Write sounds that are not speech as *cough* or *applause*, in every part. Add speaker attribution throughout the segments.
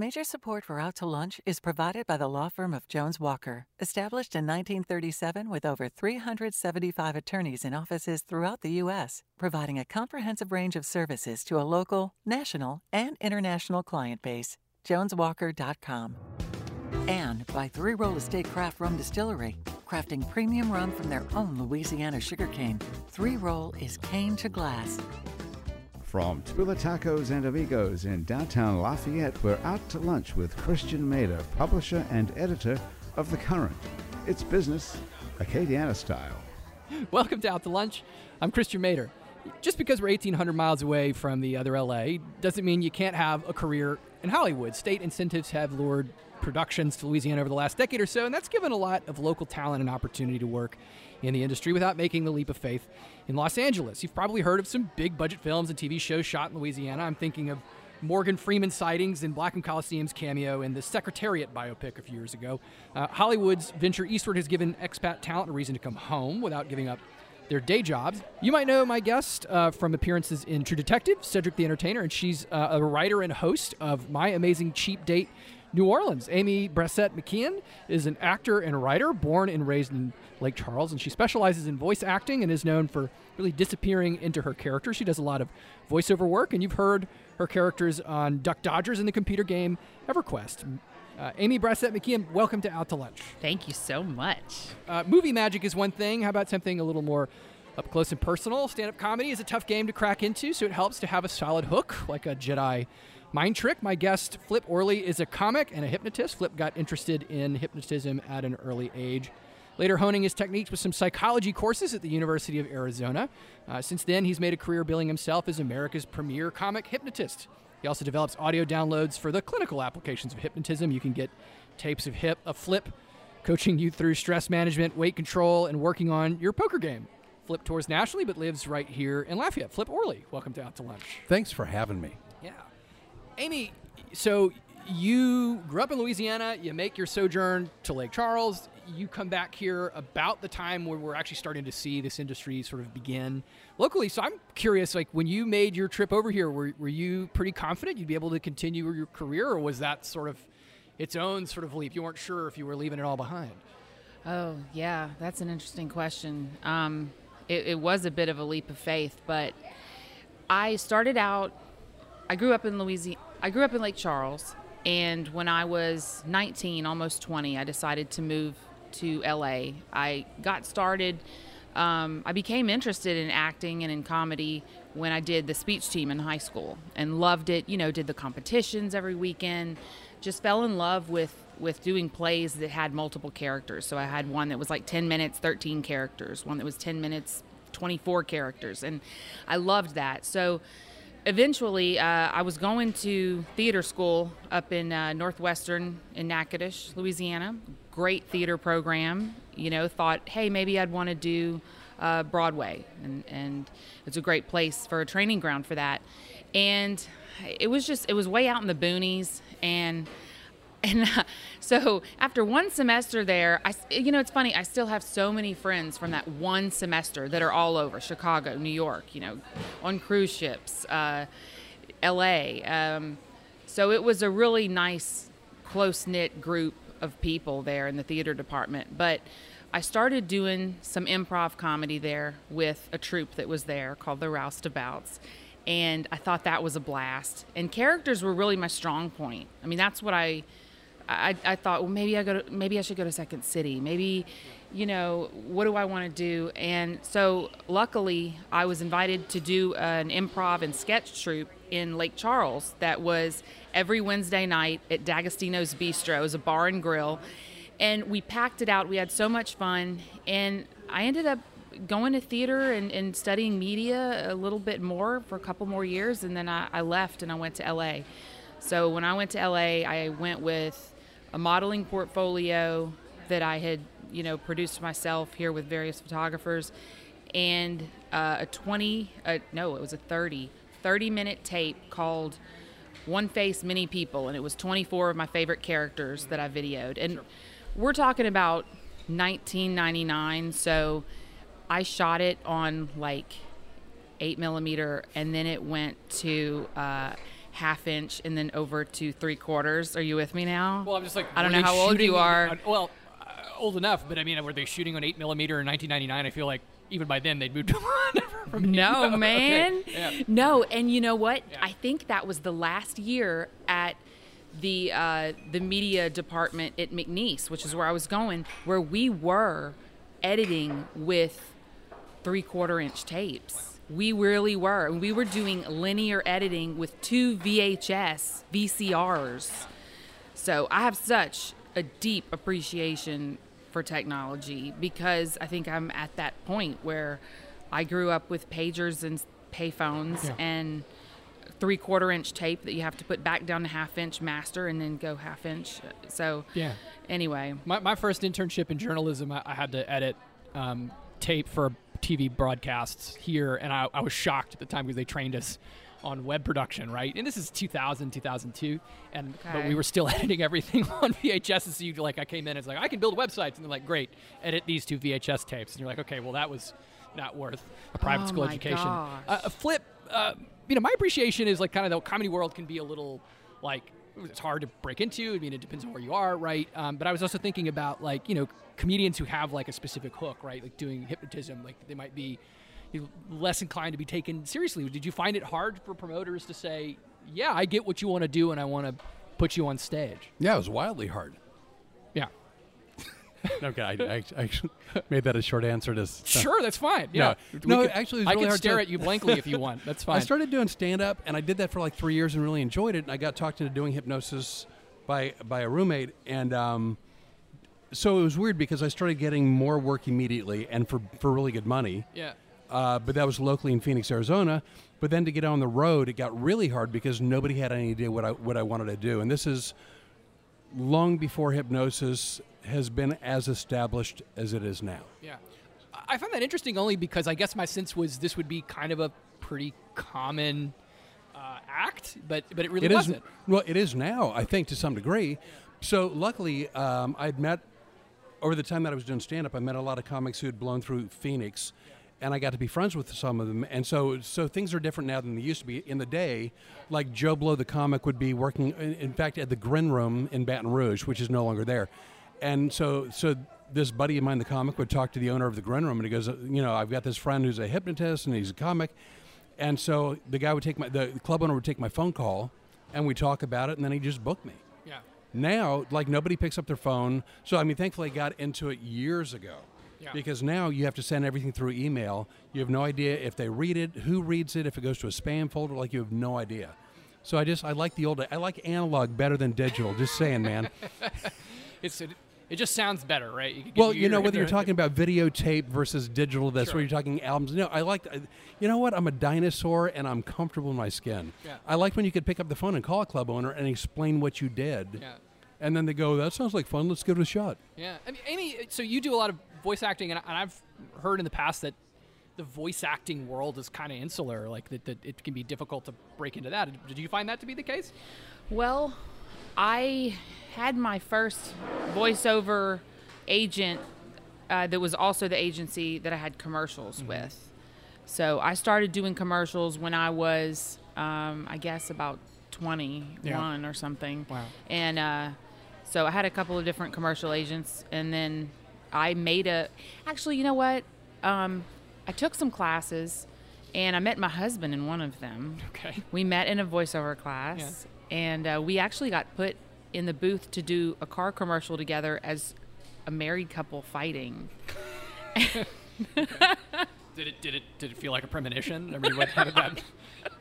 Speaker 1: Major support for Out to Lunch is provided by the law firm of Jones Walker, established in 1937 with over 375 attorneys in offices throughout the U.S., providing a comprehensive range of services to a local, national, and international client base. JonesWalker.com. And by Three Roll Estate Craft Rum Distillery, crafting premium rum from their own Louisiana sugarcane. Three Roll is cane to glass.
Speaker 2: From Tula Tacos and Amigos in downtown Lafayette, we're out to lunch with Christian Mader, publisher and editor of The Current. It's business, Acadiana style.
Speaker 3: Welcome to Out to Lunch. I'm Christian Mader. Just because we're 1,800 miles away from the other LA doesn't mean you can't have a career in Hollywood. State incentives have lured productions to Louisiana over the last decade or so, and that's given a lot of local talent an opportunity to work in the industry without making the leap of faith in Los Angeles. You've probably heard of some big budget films and TV shows shot in Louisiana. I'm thinking of Morgan Freeman sightings in Black and Blackham Coliseum's cameo in the Secretariat biopic a few years ago. Uh, Hollywood's venture eastward has given expat talent a reason to come home without giving up their day jobs. You might know my guest uh, from appearances in True Detective, Cedric the Entertainer, and she's uh, a writer and host of My Amazing Cheap Date New Orleans. Amy Bressette McKeon is an actor and writer born and raised in Lake Charles, and she specializes in voice acting and is known for really disappearing into her character. She does a lot of voiceover work, and you've heard her characters on Duck Dodgers in the computer game EverQuest. Uh, Amy Bressette McKeon, welcome to Out to Lunch.
Speaker 4: Thank you so much.
Speaker 3: Uh, movie magic is one thing. How about something a little more up close and personal? Stand up comedy is a tough game to crack into, so it helps to have a solid hook, like a Jedi Mind Trick. My guest, Flip Orley, is a comic and a hypnotist. Flip got interested in hypnotism at an early age. Later, honing his techniques with some psychology courses at the University of Arizona. Uh, since then, he's made a career billing himself as America's premier comic hypnotist. He also develops audio downloads for the clinical applications of hypnotism. You can get tapes of hip, a flip, coaching you through stress management, weight control, and working on your poker game. Flip tours nationally, but lives right here in Lafayette. Flip Orley, welcome to Out to Lunch.
Speaker 5: Thanks for having me.
Speaker 3: Yeah. Amy, so you grew up in Louisiana, you make your sojourn to Lake Charles, you come back here about the time where we're actually starting to see this industry sort of begin locally. So I'm curious, like when you made your trip over here, were, were you pretty confident you'd be able to continue your career, or was that sort of its own sort of leap? You weren't sure if you were leaving it all behind.
Speaker 4: Oh, yeah, that's an interesting question. Um, it, it was a bit of a leap of faith, but I started out. I grew up in Louisiana. I grew up in Lake Charles, and when I was 19, almost 20, I decided to move to LA. I got started. Um, I became interested in acting and in comedy when I did the speech team in high school and loved it. You know, did the competitions every weekend. Just fell in love with with doing plays that had multiple characters. So I had one that was like 10 minutes, 13 characters. One that was 10 minutes, 24 characters, and I loved that. So eventually, uh, I was going to theater school up in uh, Northwestern in Natchitoches, Louisiana. Great theater program. You know, thought, hey, maybe I'd want to do uh, Broadway, and, and it's a great place for a training ground for that. And it was just, it was way out in the boonies, and *laughs* and uh, so after one semester there, I, you know, it's funny. I still have so many friends from that one semester that are all over Chicago, New York, you know, on cruise ships, uh, L.A. Um, so it was a really nice, close knit group of people there in the theater department. But I started doing some improv comedy there with a troupe that was there called the Roustabouts. And I thought that was a blast. And characters were really my strong point. I mean, that's what I I, I thought, well, maybe I go to, maybe I should go to Second City. Maybe, you know, what do I want to do? And so, luckily, I was invited to do an improv and sketch troupe in Lake Charles. That was every Wednesday night at D'Agostino's Bistro. It was a bar and grill, and we packed it out. We had so much fun, and I ended up going to theater and, and studying media a little bit more for a couple more years, and then I, I left and I went to LA. So when I went to LA, I went with a modeling portfolio that I had, you know, produced myself here with various photographers, and uh, a 20, uh, no, it was a 30, 30 minute tape called One Face, Many People, and it was 24 of my favorite characters that I videoed. And we're talking about 1999, so I shot it on like 8 millimeter, and then it went to uh, half inch and then over to three quarters. Are you with me now?
Speaker 3: Well, I'm just like
Speaker 4: I don't know how old you are.
Speaker 3: uh, well, uh, old enough, but I mean, were they shooting on eight millimeter in 1999? I feel like even by then they'd moved *laughs* on.
Speaker 4: No,
Speaker 3: Okay,
Speaker 4: man.
Speaker 3: Yeah.
Speaker 4: No, and you know what?
Speaker 3: Yeah.
Speaker 4: I think that was the last year at the uh, the media department at McNeese, which is where I was going, where we were editing with three quarter inch tapes. We really were. And we were doing linear editing with two VHS VCRs. So I have such a deep appreciation for technology because I think I'm at that point where I grew up with pagers and payphones
Speaker 3: Yeah.
Speaker 4: and three quarter inch tape that you have to put back down to half inch master and then go half inch. So
Speaker 3: Yeah.
Speaker 4: anyway,
Speaker 3: My, my first internship in journalism, I, I had to edit um, tape for TV broadcasts here, and I, I was shocked at the time because they trained us on web production, right? And this is 2000, 2002, and but we were still *laughs* editing everything on VHS. And so you like, I came in, and it's like I can build websites, and they're like, great, edit these two VHS tapes, and you're like, okay, well that was not worth a private
Speaker 4: Oh
Speaker 3: school education. Uh, a flip, uh, you know, my appreciation is like kind of the comedy world can be a little like it's hard to break into. I mean, it depends on where you are, right? Um, but I was also thinking about like you know comedians who have like a specific hook, right? Like doing hypnotism, like they might be less inclined to be taken seriously. Did you find it hard for promoters to say, "Yeah, I get what you want to do, and I want to put you on stage"?
Speaker 5: Yeah, it was wildly hard.
Speaker 3: Yeah, *laughs*
Speaker 5: Okay, I, I, *laughs* actually made that a short answer to. *laughs*
Speaker 3: sure, that's fine. Yeah,
Speaker 5: No, no, actually, it was
Speaker 3: I
Speaker 5: really
Speaker 3: can
Speaker 5: hard
Speaker 3: stare
Speaker 5: to-
Speaker 3: at you blankly if you want. That's fine.
Speaker 5: I started doing stand up, and I did that for like three years and really enjoyed it. And I got talked into doing hypnosis by by a roommate, and um, so it was weird because I started getting more work immediately and for for really good money.
Speaker 3: yeah.
Speaker 5: Uh, but that was locally in Phoenix, Arizona. But then to get on the road, it got really hard because nobody had any idea what I what I wanted to do. And this is long before hypnosis has been as established as it is now.
Speaker 3: Yeah. I- find that interesting only because I guess my sense was this would be kind of a pretty common uh, act, but but it really
Speaker 5: It is
Speaker 3: wasn't.
Speaker 5: well, it is now. I think to some degree. So luckily, um, I'd met over the time that I was doing stand up. I met a lot of comics who had blown through Phoenix, and I got to be friends with some of them. And so so things are different now than they used to be. In the day, like Joe Blow the comic would be working. In, in fact, at the Grin Room in Baton Rouge, which is no longer there. And so so. This buddy of mine, the comic, would talk to the owner of the Grin Room, and he goes, "You know, I've got this friend who's a hypnotist, and he's a comic, and so the guy would take my the club owner would take my phone call, and we talk about it, and then he just booked me.
Speaker 3: Yeah.
Speaker 5: Now, like nobody picks up their phone. So I mean, thankfully, I got into it years ago.
Speaker 3: Yeah.
Speaker 5: Because now you have to send everything through email. You have no idea if they read it, who reads it, if it goes to a spam folder. Like you have no idea. So I just I like the old I like analog better than digital. just saying, man. *laughs*
Speaker 3: It's it, it just sounds better, right? You
Speaker 5: Well, you know whether you're talking about videotape versus digital, that's
Speaker 3: Sure.
Speaker 5: where you're talking albums. No, I like. You know what? I'm a dinosaur and I'm comfortable in my skin.
Speaker 3: Yeah.
Speaker 5: I like when you could pick up the phone and call a club owner and explain what you did.
Speaker 3: Yeah.
Speaker 5: And then they go, "That sounds like fun. Let's give it a shot."
Speaker 3: Yeah. I mean, Amy, so you do a lot of voice acting, and, and I've heard in the past that the voice acting world is kind of insular, like that, that it can be difficult to break into that. Did you find that to be the case?
Speaker 4: Well, I had my first voiceover agent uh, that was also the agency that I had commercials with. So I started doing commercials when I was, um, I guess, about 21 or something.
Speaker 3: Wow.
Speaker 4: And uh, so I had a couple of different commercial agents, and then I made a. Actually, you know what? Um, I took some classes, and I met my husband in one of them.
Speaker 3: Okay. *laughs*
Speaker 4: We met in a voiceover class, and uh, we actually got put in the booth to do a car commercial together as a married couple fighting. *laughs*
Speaker 3: Did it did it did it feel like a premonition? I mean, what, how did that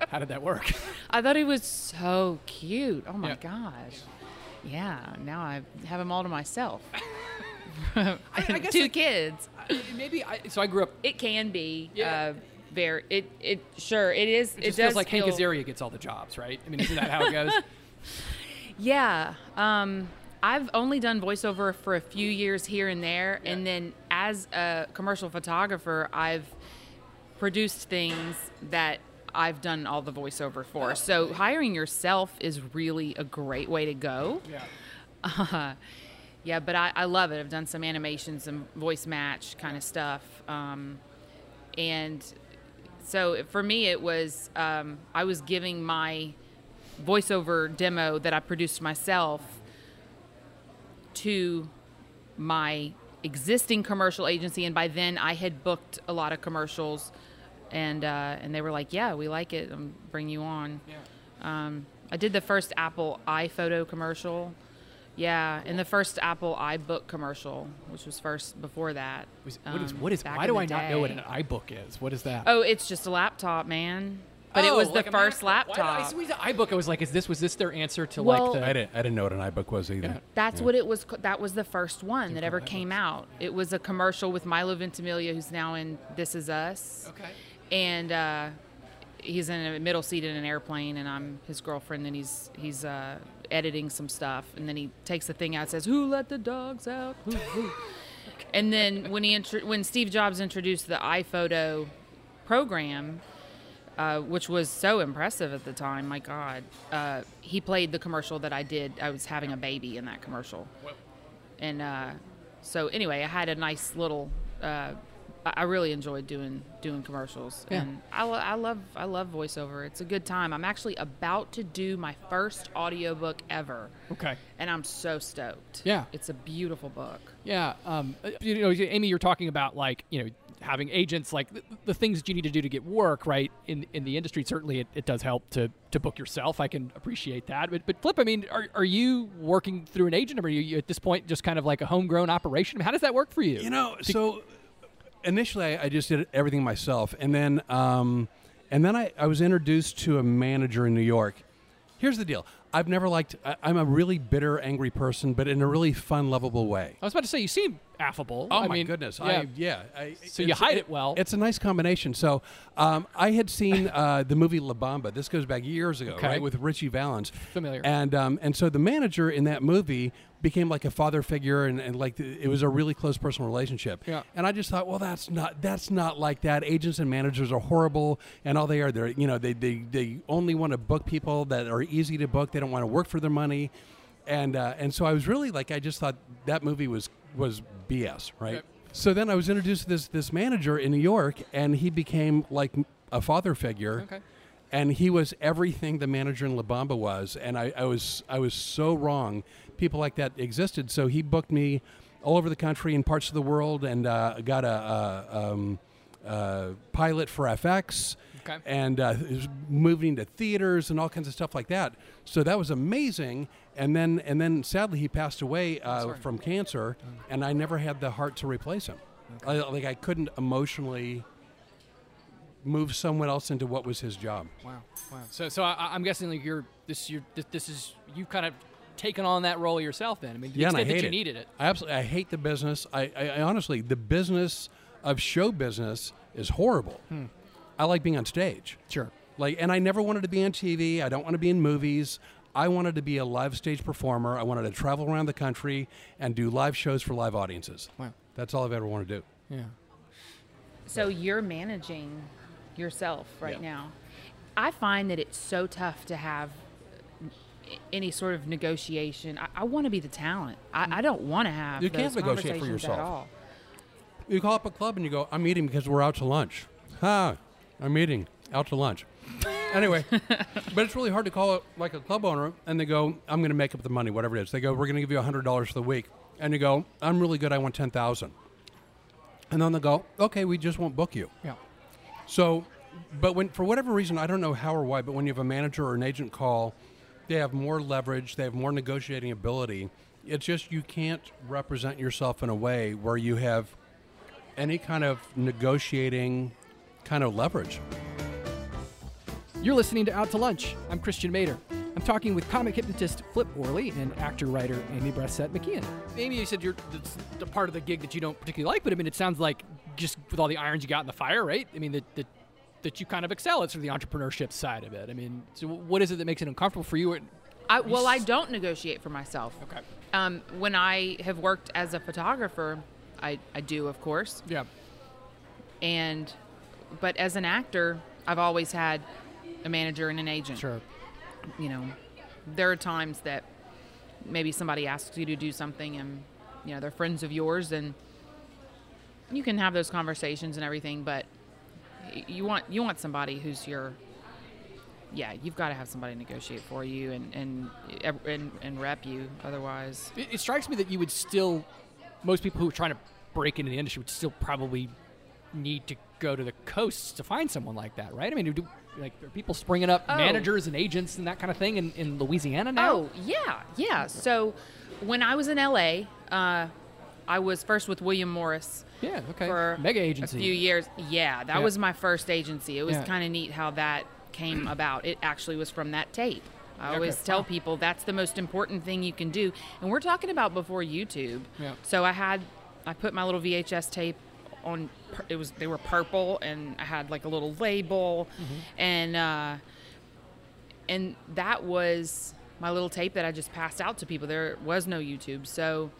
Speaker 3: how did that work? *laughs*
Speaker 4: I thought he was so cute. Oh my
Speaker 3: Yeah.
Speaker 4: gosh. Yeah, now I have him all to myself. *laughs*
Speaker 3: I guess,
Speaker 4: Two
Speaker 3: like-
Speaker 4: kids.
Speaker 3: Maybe I so I grew up.
Speaker 4: It can be
Speaker 3: Yeah.
Speaker 4: uh, very. It it sure it is.
Speaker 3: It
Speaker 4: does
Speaker 3: feels like Hank
Speaker 4: feel-
Speaker 3: Azaria gets all the jobs, right? I mean, isn't that how it goes? *laughs*
Speaker 4: Yeah. Um, I've only done voiceover for a few years here and there, and then as a commercial photographer, I've produced things that I've done all the voiceover for. So hiring yourself is really a great way to go.
Speaker 3: yeah. *laughs*
Speaker 4: Uh, yeah, but I, I love it. I've done some animations, some voice match kind of stuff. Um, and so for me, it was um, I was giving my voiceover demo that I produced myself to my existing commercial agency, and by then I had booked a lot of commercials, and uh, and they were like, "Yeah, we like it. I'm bring you on."
Speaker 3: Yeah.
Speaker 4: Um, I did the first Apple iPhoto commercial. Yeah, in the first Apple iBook commercial, which was first before that.
Speaker 3: Was- what is
Speaker 4: um,
Speaker 3: what is?
Speaker 4: back
Speaker 3: Why do
Speaker 4: the
Speaker 3: I not know what an iBook is? What is that?
Speaker 4: Oh, it's just a laptop, man. But it
Speaker 3: Oh,
Speaker 4: was the
Speaker 3: like a
Speaker 4: first
Speaker 3: MacBook. Why I,
Speaker 4: laptop.
Speaker 3: when the iBook, I was like, is this was this their answer to
Speaker 4: Well-
Speaker 3: like the?
Speaker 5: I didn't. I didn't know what an iBook was either.
Speaker 3: Yeah.
Speaker 4: That's what it was. That was the first one that ever came out. It was a commercial with Milo Ventimiglia, who's now in This Is Us,
Speaker 3: Okay.
Speaker 4: and uh, he's in a middle seat in an airplane, and I'm his girlfriend, and he's he's uh, editing some stuff, and then he takes the thing out, and says, "Who let the dogs out?" Who, who? And then when he intro- when Steve Jobs introduced the iPhoto program, uh, which was so impressive at the time. My God, uh, he played the commercial that I did. I was having a baby in that commercial, and uh, so anyway, I had a nice little. I I really enjoyed doing doing commercials,
Speaker 3: Yeah.
Speaker 4: and I, lo- I love I love voiceover. It's a good time. I'm actually about to do my first audiobook ever,
Speaker 3: Okay.
Speaker 4: and I'm so stoked.
Speaker 3: Yeah.
Speaker 4: it's a beautiful book.
Speaker 3: Yeah. Um, uh, you know, Amy, you're talking about like you know having agents, like the, the things that you need to do to get work, right? In in the industry, certainly it, it does help to to book yourself. I can appreciate that. But but Flip, I mean, are, are you working through an agent, or are you, you at this point just kind of like a homegrown operation? How does that work for you?
Speaker 5: You know, so initially I, just did everything myself, and then um, and then I, I was introduced to a manager in New York. Here's the deal: I've never liked. I, I'm a really bitter, angry person, but in a really fun, lovable way.
Speaker 3: I was about to say you seem affable.
Speaker 5: Oh
Speaker 3: I
Speaker 5: my
Speaker 3: mean,
Speaker 5: goodness!
Speaker 3: Yeah.
Speaker 5: I, yeah. I,
Speaker 3: So you hide it well.
Speaker 5: It's a nice combination. So um, I had seen *laughs* uh, the movie La Bamba. This goes back years ago,
Speaker 3: Okay.
Speaker 5: right, with Ritchie Valens.
Speaker 3: Familiar.
Speaker 5: And um, and so the manager in that movie became like a father figure, and, and like the, it was a really close personal relationship.
Speaker 3: Yeah.
Speaker 5: And I just thought, well, that's not that's not like that. Agents and managers are horrible, and all they are, they're you know they they, they only want to book people that are easy to book. They don't want to work for their money. And uh, and so I was really like I just thought that movie was was BS, right?
Speaker 3: Yep.
Speaker 5: So then I was introduced to this this manager in New York, and he became like a father figure.
Speaker 3: Okay.
Speaker 5: And he was everything the manager in La Bamba was, and I, I was I was so wrong. People like that existed, so he booked me all over the country in parts of the world, and uh, got a, a um, uh, pilot for FX,
Speaker 3: Okay.
Speaker 5: and uh, moving to theaters and all kinds of stuff like that. So that was amazing. And then and then sadly he passed away uh, from cancer, and I never had the heart to replace him. I, like I couldn't emotionally move someone else into what was his job.
Speaker 3: Wow, wow. So, so I, I'm guessing like you're this, you're this, this is you've kind of taken on that role yourself. Then I mean, to the
Speaker 5: Yeah, and I
Speaker 3: extent that
Speaker 5: hate
Speaker 3: you
Speaker 5: it.
Speaker 3: needed it.
Speaker 5: I absolutely I hate the business. I, I, I honestly the business of show business is horrible. Hmm. I like being on stage.
Speaker 3: Sure.
Speaker 5: Like, and I never wanted to be on TV. I don't want to be in movies. I wanted to be a live stage performer. I wanted to travel around the country and do live shows for live audiences.
Speaker 3: Wow.
Speaker 5: That's all I've ever wanted to do.
Speaker 3: Yeah.
Speaker 4: So you're managing yourself right
Speaker 5: Yeah.
Speaker 4: now. I find that it's so tough to have any sort of negotiation. I, I want to be the talent. I, I mm. don't want to have.
Speaker 5: You can't negotiate for yourself.
Speaker 4: At all.
Speaker 5: You call up a club and you go, "I'm eating because we're out to lunch." Ha! I'm eating out to lunch. *laughs* anyway, but it's really hard to call it like a club owner and they go, "I'm going to make up the money, whatever it is." They go, "We're going to give you hundred dollars for the week," and you go, "I'm really good. I want ten thousand. And then they go, "Okay, we just won't book you."
Speaker 3: Yeah.
Speaker 5: So, but when for whatever reason, I don't know how or why, but when you have a manager or an agent call, they have more leverage, they have more negotiating ability. It's just you can't represent yourself in a way where you have any kind of negotiating kind of leverage.
Speaker 3: You're listening to Out to Lunch. I'm Christian Mader. I'm talking with comic hypnotist Flip Orley and actor writer Amy Bressette McKeon. Amy, you said you're that's the part of the gig that you don't particularly like, but I mean, it sounds like just with all the irons you got in the fire, right? I mean, the, that, that you kind of excel at sort of the entrepreneurship side of it. I mean, so what is it that makes it uncomfortable for you?
Speaker 4: I, well, I don't negotiate for myself.
Speaker 3: Okay.
Speaker 4: Um, when I have worked as a photographer, I, I do, of course.
Speaker 3: Yeah.
Speaker 4: And, but as an actor, I've always had a manager and an agent.
Speaker 3: Sure.
Speaker 4: You know, there are times that maybe somebody asks you to do something and, you know, they're friends of yours and you can have those conversations and everything, but you want you want somebody who's your yeah, you've got to have somebody negotiate for you and and and, and rep you. Otherwise,
Speaker 3: It, it strikes me that you would still, most people who are trying to break into the industry would still probably need to go to the coasts to find someone like that, right? I mean, do, like are people springing up
Speaker 4: Oh.
Speaker 3: managers and agents and that kind of thing in, in Louisiana now?
Speaker 4: Oh yeah, yeah. So when I was in LA, uh, I was first with William Morris
Speaker 3: yeah, okay.
Speaker 4: for
Speaker 3: Mega agency.
Speaker 4: a few years. Yeah, that
Speaker 3: Yeah.
Speaker 4: was my first agency. It was
Speaker 3: Yeah.
Speaker 4: kind of neat how that came *clears throat* about. It actually was from that tape. I
Speaker 3: Okay.
Speaker 4: always tell
Speaker 3: Wow.
Speaker 4: people that's the most important thing you can do. And we're talking about before YouTube.
Speaker 3: Yeah.
Speaker 4: So I had I put my little VHS tape on it was they were purple and I had like a little label
Speaker 3: Mm-hmm.
Speaker 4: and uh and that was my little tape that I just passed out to people. There was no YouTube. So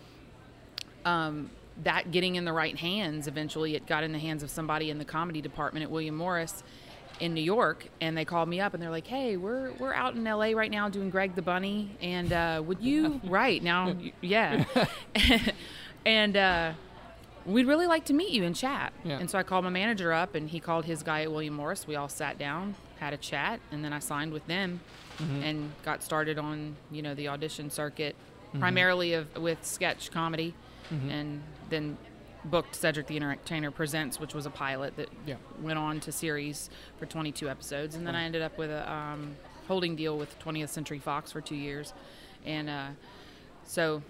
Speaker 4: um, that getting in the right hands, eventually it got in the hands of somebody in the comedy department at William Morris in New York. And they called me up and they're like, hey, we're, we're out in LA right now doing Greg the Bunny. And uh, would you, *laughs* right now, yeah. *laughs* and uh, we'd really like to meet you and chat.
Speaker 3: Yeah.
Speaker 4: And so I called my manager up and he called his guy at William Morris. We all sat down, had a chat, and then I signed with them and got started on, you know, the audition circuit, primarily of with sketch comedy, and then booked Cedric the Entertainer Presents, which was a pilot that
Speaker 3: Yeah.
Speaker 4: went on to series for 22 episodes, and then I ended up with a um, holding deal with 20th Century Fox for two years, and uh, so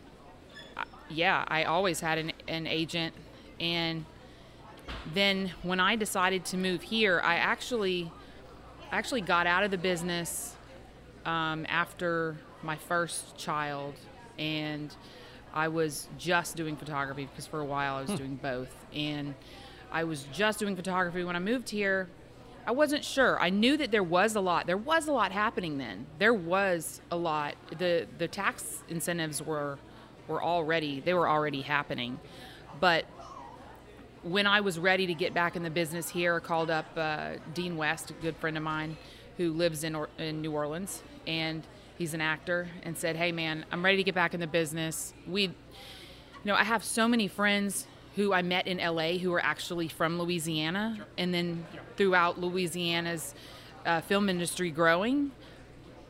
Speaker 4: yeah, I always had an, an agent, and then when I decided to move here, I actually actually got out of the business um, after my first child, and I was just doing photography because for a while I was doing both, and I was just doing photography when I moved here. I wasn't sure. I knew that there was a lot. There was a lot happening then. There was a lot. the The tax incentives were were already they were already happening, but when I was ready to get back in the business here, I called up uh, Dean West, a good friend of mine who lives in, or- in New Orleans, and he's an actor, and said, "Hey, man, I'm ready to get back in the business. We, you know, I have so many friends who I met in LA who are actually from Louisiana, and then throughout Louisiana's uh, film industry growing."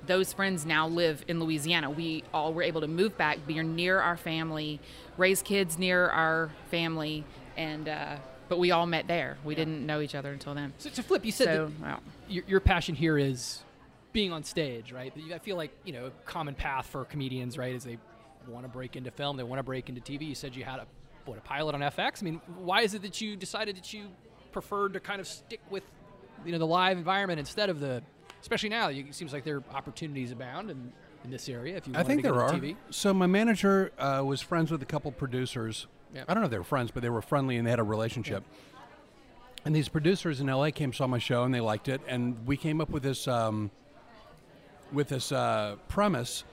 Speaker 4: those friends now live in Louisiana. We all were able to move back, be near our family, raise kids near our family, and uh, but we all met there. We didn't know each other until then.
Speaker 3: So, to flip, you said
Speaker 4: So, wow.
Speaker 3: your, your passion here is being on stage, right? I feel like you know, common path for comedians, right, is they want to break into film, they want to break into TV. You said you had a what a pilot on FX. I mean, why is it that you decided that you preferred to kind of stick with you know the live environment instead of the, especially now? It seems like there are opportunities abound in, in this area. If you
Speaker 5: I think there are.
Speaker 3: TV.
Speaker 5: So my manager uh, was friends with a couple producers.
Speaker 3: Yeah.
Speaker 5: I don't know if they were friends, but they were friendly and they had a relationship. And these producers in LA came saw my show and they liked it, and we came up with this um, with this uh, premise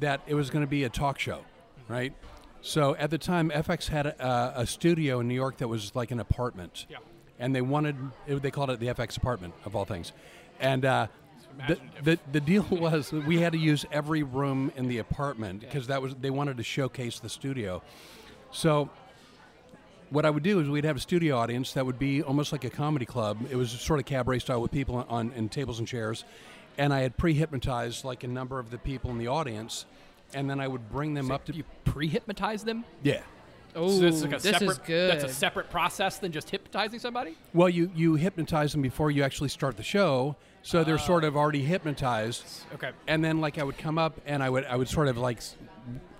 Speaker 5: that it was going to be a talk show, right? So at the time, FX had a, a studio in New York that was like an apartment,
Speaker 3: Yeah.
Speaker 5: and they wanted it, they called it the FX apartment of all things, and. Uh, the, the, the deal *laughs* was that we had to use every room in the apartment because that was they wanted to showcase the studio. So what I would do is we'd have a studio audience that would be almost like a comedy club. It was sort of cabaret style with people on in tables and chairs, and I had pre-hypnotized like a number of the people in the audience, and then I would bring them up to
Speaker 3: you pre-hypnotize them.
Speaker 5: yeah.
Speaker 4: Oh,
Speaker 3: So this is, like a
Speaker 4: this
Speaker 3: separate,
Speaker 4: is good.
Speaker 3: That's a separate process than just hypnotizing somebody.
Speaker 5: Well, you you hypnotize them before you actually start the show, so they're ah. sort of already hypnotized.
Speaker 3: Okay.
Speaker 5: And then like I would come up and I would I would sort of like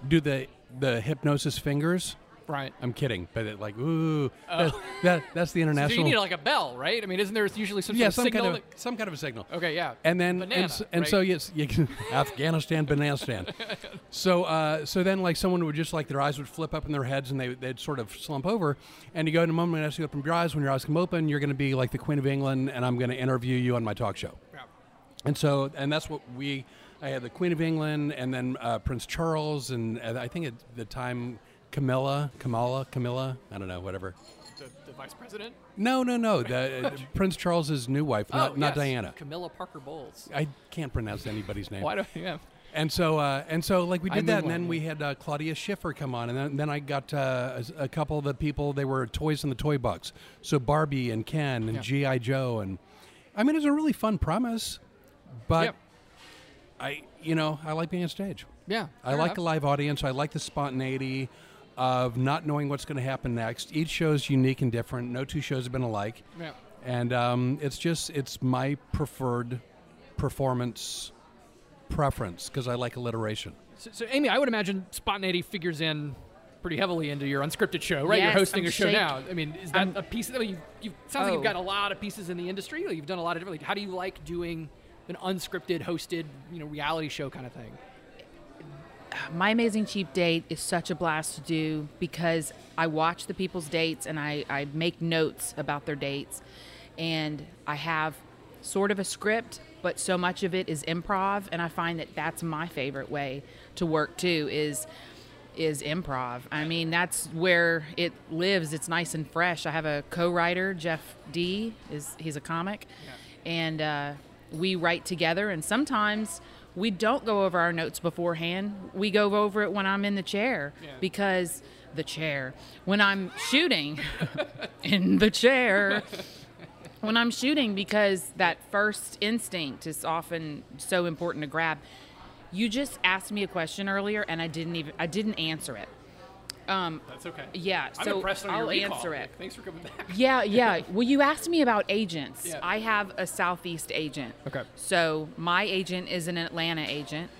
Speaker 5: do the the hypnosis fingers.
Speaker 3: Right.
Speaker 5: I'm kidding, but it, like ooh, that, that that's the international. *laughs*
Speaker 3: So you need like a bell, right? I mean, isn't there usually some
Speaker 5: yeah,
Speaker 3: sort
Speaker 5: some
Speaker 3: signal?
Speaker 5: kind of some kind of a signal.
Speaker 3: okay, yeah.
Speaker 5: And then
Speaker 3: Banana,
Speaker 5: and, and
Speaker 3: right?
Speaker 5: so yes, you can, *laughs* Afghanistan, Banana *laughs* So uh, so then like someone would just like their eyes would flip up in their heads and they they'd sort of slump over, and you go in a moment as you open your eyes. When your eyes come open, you're going to be like the Queen of England, and I'm going to interview you on my talk show.
Speaker 3: Yeah.
Speaker 5: And so, and that's what we. I had the Queen of England, and then uh, Prince Charles, and uh, I think at the time Camilla, Kamala, Camilla. I don't know, whatever.
Speaker 3: The, the vice president.
Speaker 5: No, no, no. The, *laughs* uh, Prince Charles's new wife, not,
Speaker 3: oh,
Speaker 5: not
Speaker 3: yes.
Speaker 5: Diana.
Speaker 3: Camilla Parker Bowles.
Speaker 5: I can't pronounce anybody's name.
Speaker 3: Why do yeah?
Speaker 5: And so, uh, and so, like we did that, and then we had uh, Claudia Schiffer come on, and then, then I got uh, a, a couple of the people. They were toys in the toy box, so Barbie and Ken and
Speaker 3: Yeah.
Speaker 5: GI Joe, and I mean, it was a really fun premise. but
Speaker 3: Yep.
Speaker 5: I, you know, I like being on stage.
Speaker 3: Yeah,
Speaker 5: I like
Speaker 3: enough.
Speaker 5: the live audience. I like the spontaneity of not knowing what's going to happen next. Each show is unique and different. No two shows have been alike,
Speaker 3: Yeah.
Speaker 5: and um, it's just it's my preferred performance preference because I like alliteration.
Speaker 3: So, so, Amy, I would imagine spontaneity figures in pretty heavily into your unscripted show, right? You're hosting
Speaker 4: I'm
Speaker 3: a show
Speaker 4: shake-
Speaker 3: now. I mean, is that
Speaker 4: I'm-
Speaker 3: a piece? I mean, you, you sounds like you've
Speaker 4: Oh.
Speaker 3: got a lot of pieces in the industry. Like you've done a lot of different. Like, how do you like doing an unscripted, hosted, you know, reality show kind of thing?
Speaker 4: My Amazing Cheap Date is such a blast to do because I watch the people's dates and I, I make notes about their dates. And I have sort of a script, but so much of it is improv. And I find that that's my favorite way to work too is is improv. I mean, that's where it lives. It's nice and fresh. I have a co-writer, Jeff D. is he's a comic, and uh, we write together. And sometimes we don't go over our notes beforehand. We go over it when I'm in the chair
Speaker 3: Yeah.
Speaker 4: because the chair when I'm shooting *laughs* in the chair. When I'm shooting, because that first instinct is often so important to grab. You just asked me a question earlier, and I didn't even I didn't answer it. Um,
Speaker 3: That's okay.
Speaker 4: yeah,
Speaker 3: I'm
Speaker 4: so I'll answer it.
Speaker 3: Thanks for coming back.
Speaker 4: Yeah, *laughs* yeah. Well, you asked me about agents.
Speaker 3: Yeah.
Speaker 4: I have a Southeast agent.
Speaker 3: Okay.
Speaker 4: So my agent is an Atlanta agent,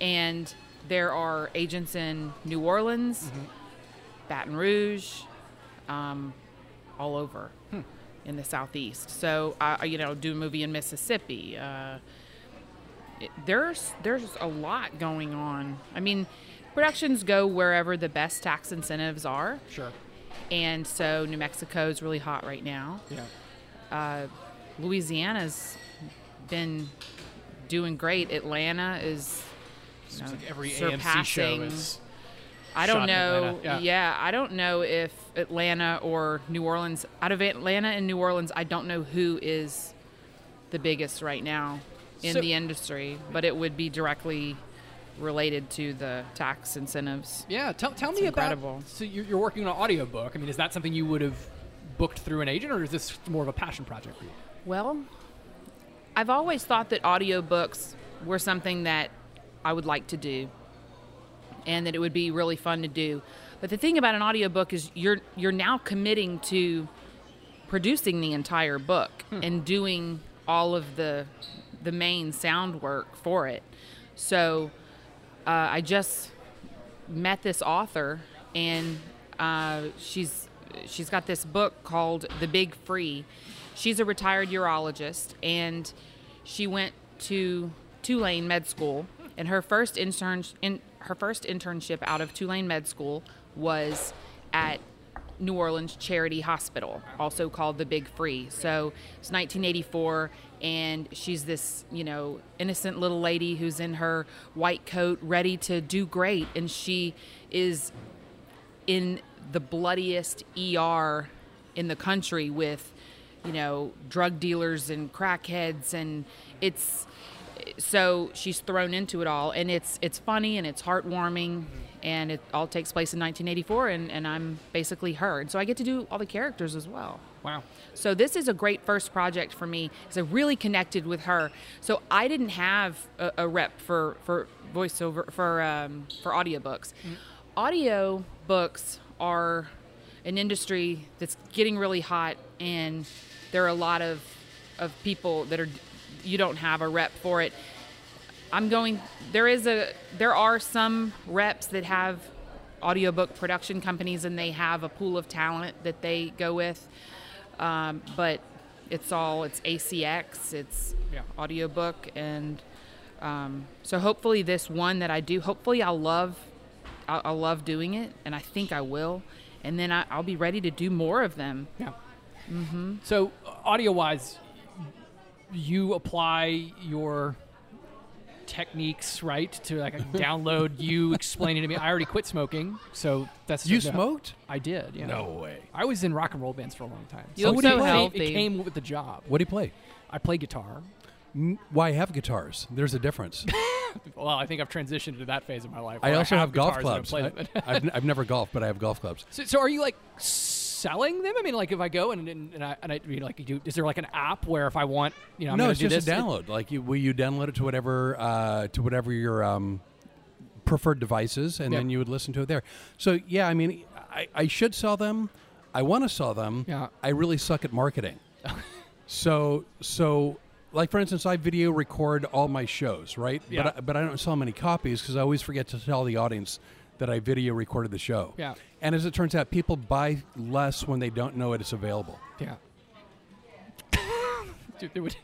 Speaker 4: and there are agents in New Orleans,
Speaker 3: Mm-hmm.
Speaker 4: Baton Rouge, um, all over
Speaker 3: Hmm.
Speaker 4: in the Southeast. So I, I, you know, do a movie in Mississippi. Uh, it- there's there's a lot going on. I mean, productions go wherever the best tax incentives are,
Speaker 3: Sure.
Speaker 4: and so New Mexico is really hot right now.
Speaker 3: Yeah.
Speaker 4: Uh, Louisiana's been doing great. Atlanta is you know,
Speaker 3: like every AMC show is.
Speaker 4: I don't know.
Speaker 3: Atlanta, yeah.
Speaker 4: I don't know if Atlanta or New Orleans. Out of Atlanta and New Orleans, I don't know who is the biggest right now in
Speaker 3: So-
Speaker 4: the industry, but it would be directly related to the tax incentives.
Speaker 3: Yeah. Tell, tell
Speaker 4: It's
Speaker 3: me
Speaker 4: incredible.
Speaker 3: about. So you're, you're working on an audiobook. I mean, is that something you would have booked through an agent, or is this more of a passion project for you?
Speaker 4: Well, I've always thought that audiobooks were something that I would like to do and that it would be really fun to do. But the thing about an audiobook is you're you're now committing to producing the entire book hmm. and doing all of the the main sound work for it. So uh, I just met this author, and uh, she's she's got this book called The Big Free. She's a retired urologist, and she went to Tulane Med School, and her first intern in her first internship out of Tulane Med School was at New Orleans Charity Hospital, also called the Big Free. So it's 1984, and she's this, you know, innocent little lady who's in her white coat, ready to do great, and she is in the bloodiest ER in the country with, you know, drug dealers and crackheads, and it's so she's thrown into it all, and it's it's funny and it's heartwarming, and it all takes place in 1984, and, and I'm basically her, and so I get to do all the characters as well.
Speaker 3: Wow.
Speaker 4: So this is a great first project for me because I really connected with her. So I didn't have a, a rep for for voiceover for um, for audiobooks. Audio books are an industry that's getting really hot, and there are a lot of of people that are you don't have a rep for it. I'm going. There is a. There are some reps that have audiobook production companies, and they have a pool of talent that they go with. Um, but it's all it's ACX, it's
Speaker 3: Yeah.
Speaker 4: audiobook, and um, so hopefully this one that I do, hopefully I'll love, I'll, I'll love doing it, and I think I will, and then I, I'll be ready to do more of them.
Speaker 3: Yeah. Mm-hmm. So, audio wise, you apply your techniques, right? To like *laughs* download you explaining to me. I already quit smoking, so that's
Speaker 5: You
Speaker 3: no.
Speaker 5: smoked?
Speaker 3: I did. Yeah.
Speaker 5: No way.
Speaker 3: I was in rock and roll bands for a long time.
Speaker 4: You
Speaker 3: so
Speaker 4: look so healthy.
Speaker 3: It came with the job.
Speaker 5: What do you play?
Speaker 3: I play guitar.
Speaker 5: Why have guitars? There's a difference. *laughs*
Speaker 3: Well, I think I've transitioned to that phase of my life.
Speaker 5: I
Speaker 3: where
Speaker 5: also have golf
Speaker 3: guitars I
Speaker 5: clubs. I, have I've never golfed, but I have golf clubs. *laughs*
Speaker 3: so, so, are you like selling them? I mean, like if I go and and, and I, and I you know, like, do, is there like an app where if I want, you know, I'm
Speaker 5: no, it's
Speaker 3: do
Speaker 5: just
Speaker 3: this,
Speaker 5: a
Speaker 3: it-
Speaker 5: download. like you, will you download it to whatever uh, to whatever your um, preferred devices, and then you would listen to it there. So yeah, I mean, I, I should sell them. I want to sell them.
Speaker 3: Yeah.
Speaker 5: I really suck at marketing. so so. Like for instance, I video record all my shows, right?
Speaker 3: Yeah.
Speaker 5: But I, but I don't sell many copies because I always forget to tell the audience that I video recorded the show.
Speaker 3: Yeah.
Speaker 5: And as it turns out, people buy less when they don't know it is available.
Speaker 3: Yeah. *laughs* Dude, would.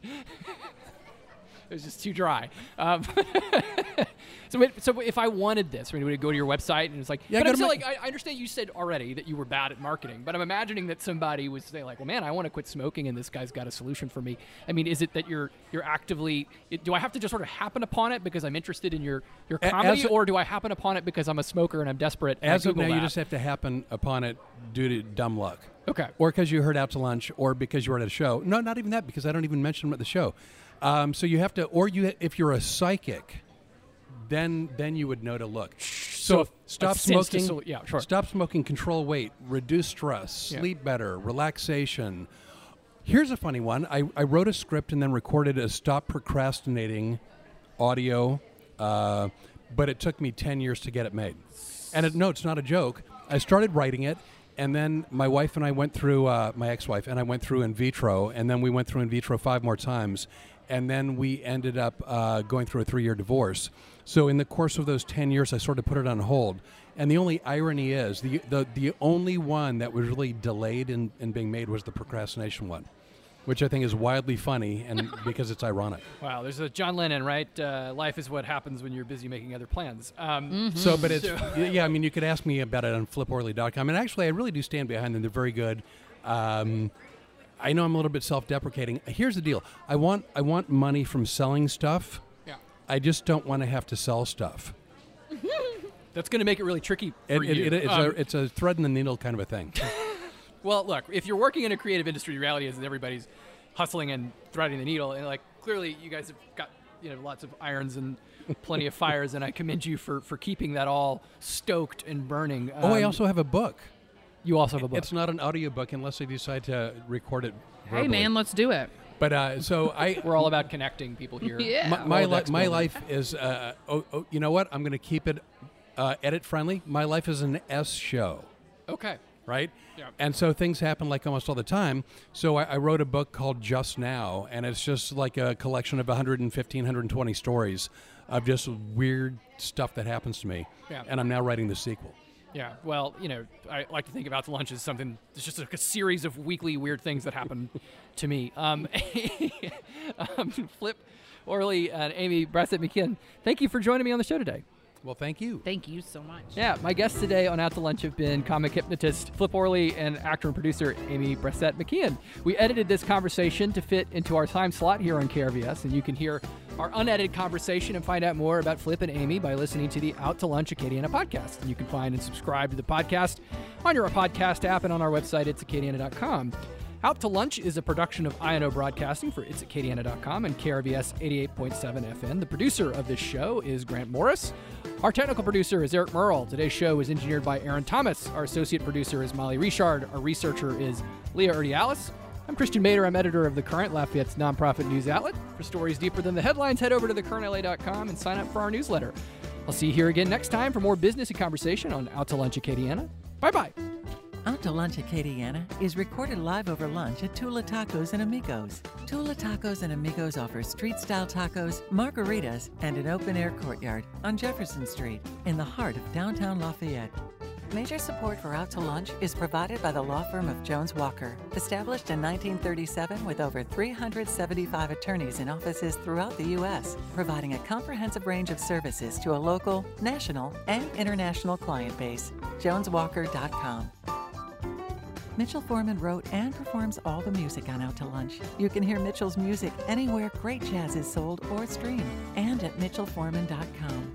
Speaker 3: It was just too dry. Um, *laughs* so, wait, so if I wanted this, I mean, would it go to your website and it's like,
Speaker 5: Yeah,
Speaker 3: but I'm still like, I, I understand you said already that you were bad at marketing, but I'm imagining that somebody was saying like, well, man, I want to quit smoking, and this guy's got a solution for me. I mean, is it that you're you're actively? it- Do I have to just sort of happen upon it because I'm interested in your your comedy,
Speaker 5: a-
Speaker 3: or do I happen upon it because I'm a smoker and I'm desperate?
Speaker 5: As of now,
Speaker 3: Google
Speaker 5: you just have to happen upon it due to dumb luck.
Speaker 3: okay.
Speaker 5: Or because you heard out to lunch, or because you were at a show. No, not even that, because I don't even mention them at the show. Um, so you have to, or you, if you're a psychic, then then you would know to look. So,
Speaker 3: if-
Speaker 5: stop
Speaker 3: a sense to
Speaker 5: smoking.
Speaker 3: sol- yeah, sure.
Speaker 5: Stop smoking. Control weight. Reduce stress.
Speaker 3: Yeah.
Speaker 5: Sleep better. Relaxation. Here's a funny one. I, I wrote a script and then recorded a stop procrastinating audio, uh, but it took me 10 years to get it made. And it, no, it's not a joke. I started writing it, and then my wife and I went through, uh, my ex wife and I went through in vitro, and then we went through in vitro five more times, and then we ended up uh, going through a three year divorce. So in the course of those 10 years, I sort of put it on hold. And the only irony is the, the, the only one that was really delayed in, in being made was the procrastination one, which I think is wildly funny and *laughs* because it's ironic.
Speaker 3: Wow, there's a John Lennon, right? Uh, life is what happens when you're busy making other plans. Um,
Speaker 5: So, but *laughs* it's
Speaker 3: So-
Speaker 5: yeah. I mean, you could ask me about it on FlipOrley.com, and actually, I really do stand behind them. They're very good. Um, I know I'm a little bit self-deprecating. Here's the deal: I want I want money from selling stuff.
Speaker 3: Yeah.
Speaker 5: I just don't want to have to sell stuff. *laughs*
Speaker 3: That's going to make it really tricky
Speaker 5: It,
Speaker 3: for
Speaker 5: it-
Speaker 3: you.
Speaker 5: it- it's,
Speaker 3: Um,
Speaker 5: a, it's a thread in the needle kind of a thing. *laughs*
Speaker 3: well, look, if you're working in a creative industry, the reality is that everybody's hustling and threading the needle, and like clearly, you guys have got you know lots of irons and plenty of *laughs* fires, and I commend you for for keeping that all stoked and burning.
Speaker 5: oh, I
Speaker 3: Um,
Speaker 5: also have a book.
Speaker 3: You also have a book.
Speaker 5: It's not an audiobook unless they decide to record it.
Speaker 4: Hey, man, let's do it.
Speaker 5: But uh, so I *laughs*
Speaker 3: We're all about connecting people here.
Speaker 4: Yeah.
Speaker 5: my, my, li- my life is uh, oh, oh, you know what i'm going to keep it uh, edit friendly my life is an s show
Speaker 3: Okay.
Speaker 5: right
Speaker 3: Yeah.
Speaker 5: and so things happen like almost all the time so I, I wrote a book called just now and it's just like a collection of 115 120 stories of just weird stuff that happens to me
Speaker 3: Yeah.
Speaker 5: and i'm now writing the sequel
Speaker 3: Yeah, well, you know, I like to think about the lunch as something. It's just like a series of weekly weird things that happen to me. Um, *laughs* um, Flip, Orley, and Amy Bressette McKeon, thank you for joining me on the show today.
Speaker 5: well thank you
Speaker 4: Thank you so much.
Speaker 3: Yeah, my guests today on Out to Lunch have been comic hypnotist Flip Orley and actor and producer Amy Bressette McKeon. We edited this conversation to fit into our time slot here on KRVS, and you can hear our unedited conversation and find out more about Flip and Amy by listening to the Out to Lunch Acadiana podcast. And you can find and subscribe to the podcast on your podcast app and on our website, it's acadiana.com. Out to Lunch is a production of INO Broadcasting for itsacadiana.com and KRVS 88.7 FM. The producer of this show is Grant Morris. Our technical producer is Eric Merle. Today's show is engineered by Aaron Thomas. Our associate producer is Molly Richard. Our researcher is Leah Urdialis. I'm Christian Mader. I'm editor of The Current, Lafayette's nonprofit news outlet. For stories deeper than the headlines, head over to thecurrentla.com and sign up for our newsletter. I'll see you here again next time for more business and conversation on Out to Lunch Acadiana. Bye bye.
Speaker 1: Out to Lunch Acadiana is recorded live over lunch at Tula Tacos and Amigos. Tula Tacos and Amigos offers street style tacos, margaritas, and an open air courtyard on Jefferson Street in the heart of downtown Lafayette. Major support for Out to Lunch is provided by the law firm of Jones Walker, established in 1937 with over 375 attorneys in offices throughout the U.S., providing a comprehensive range of services to a local, national, and international client base. JonesWalker.com. Mitchell Foreman wrote and performs all the music on Out to Lunch. You can hear Mitchell's music anywhere great jazz is sold or streamed, and at mitchellforeman.com.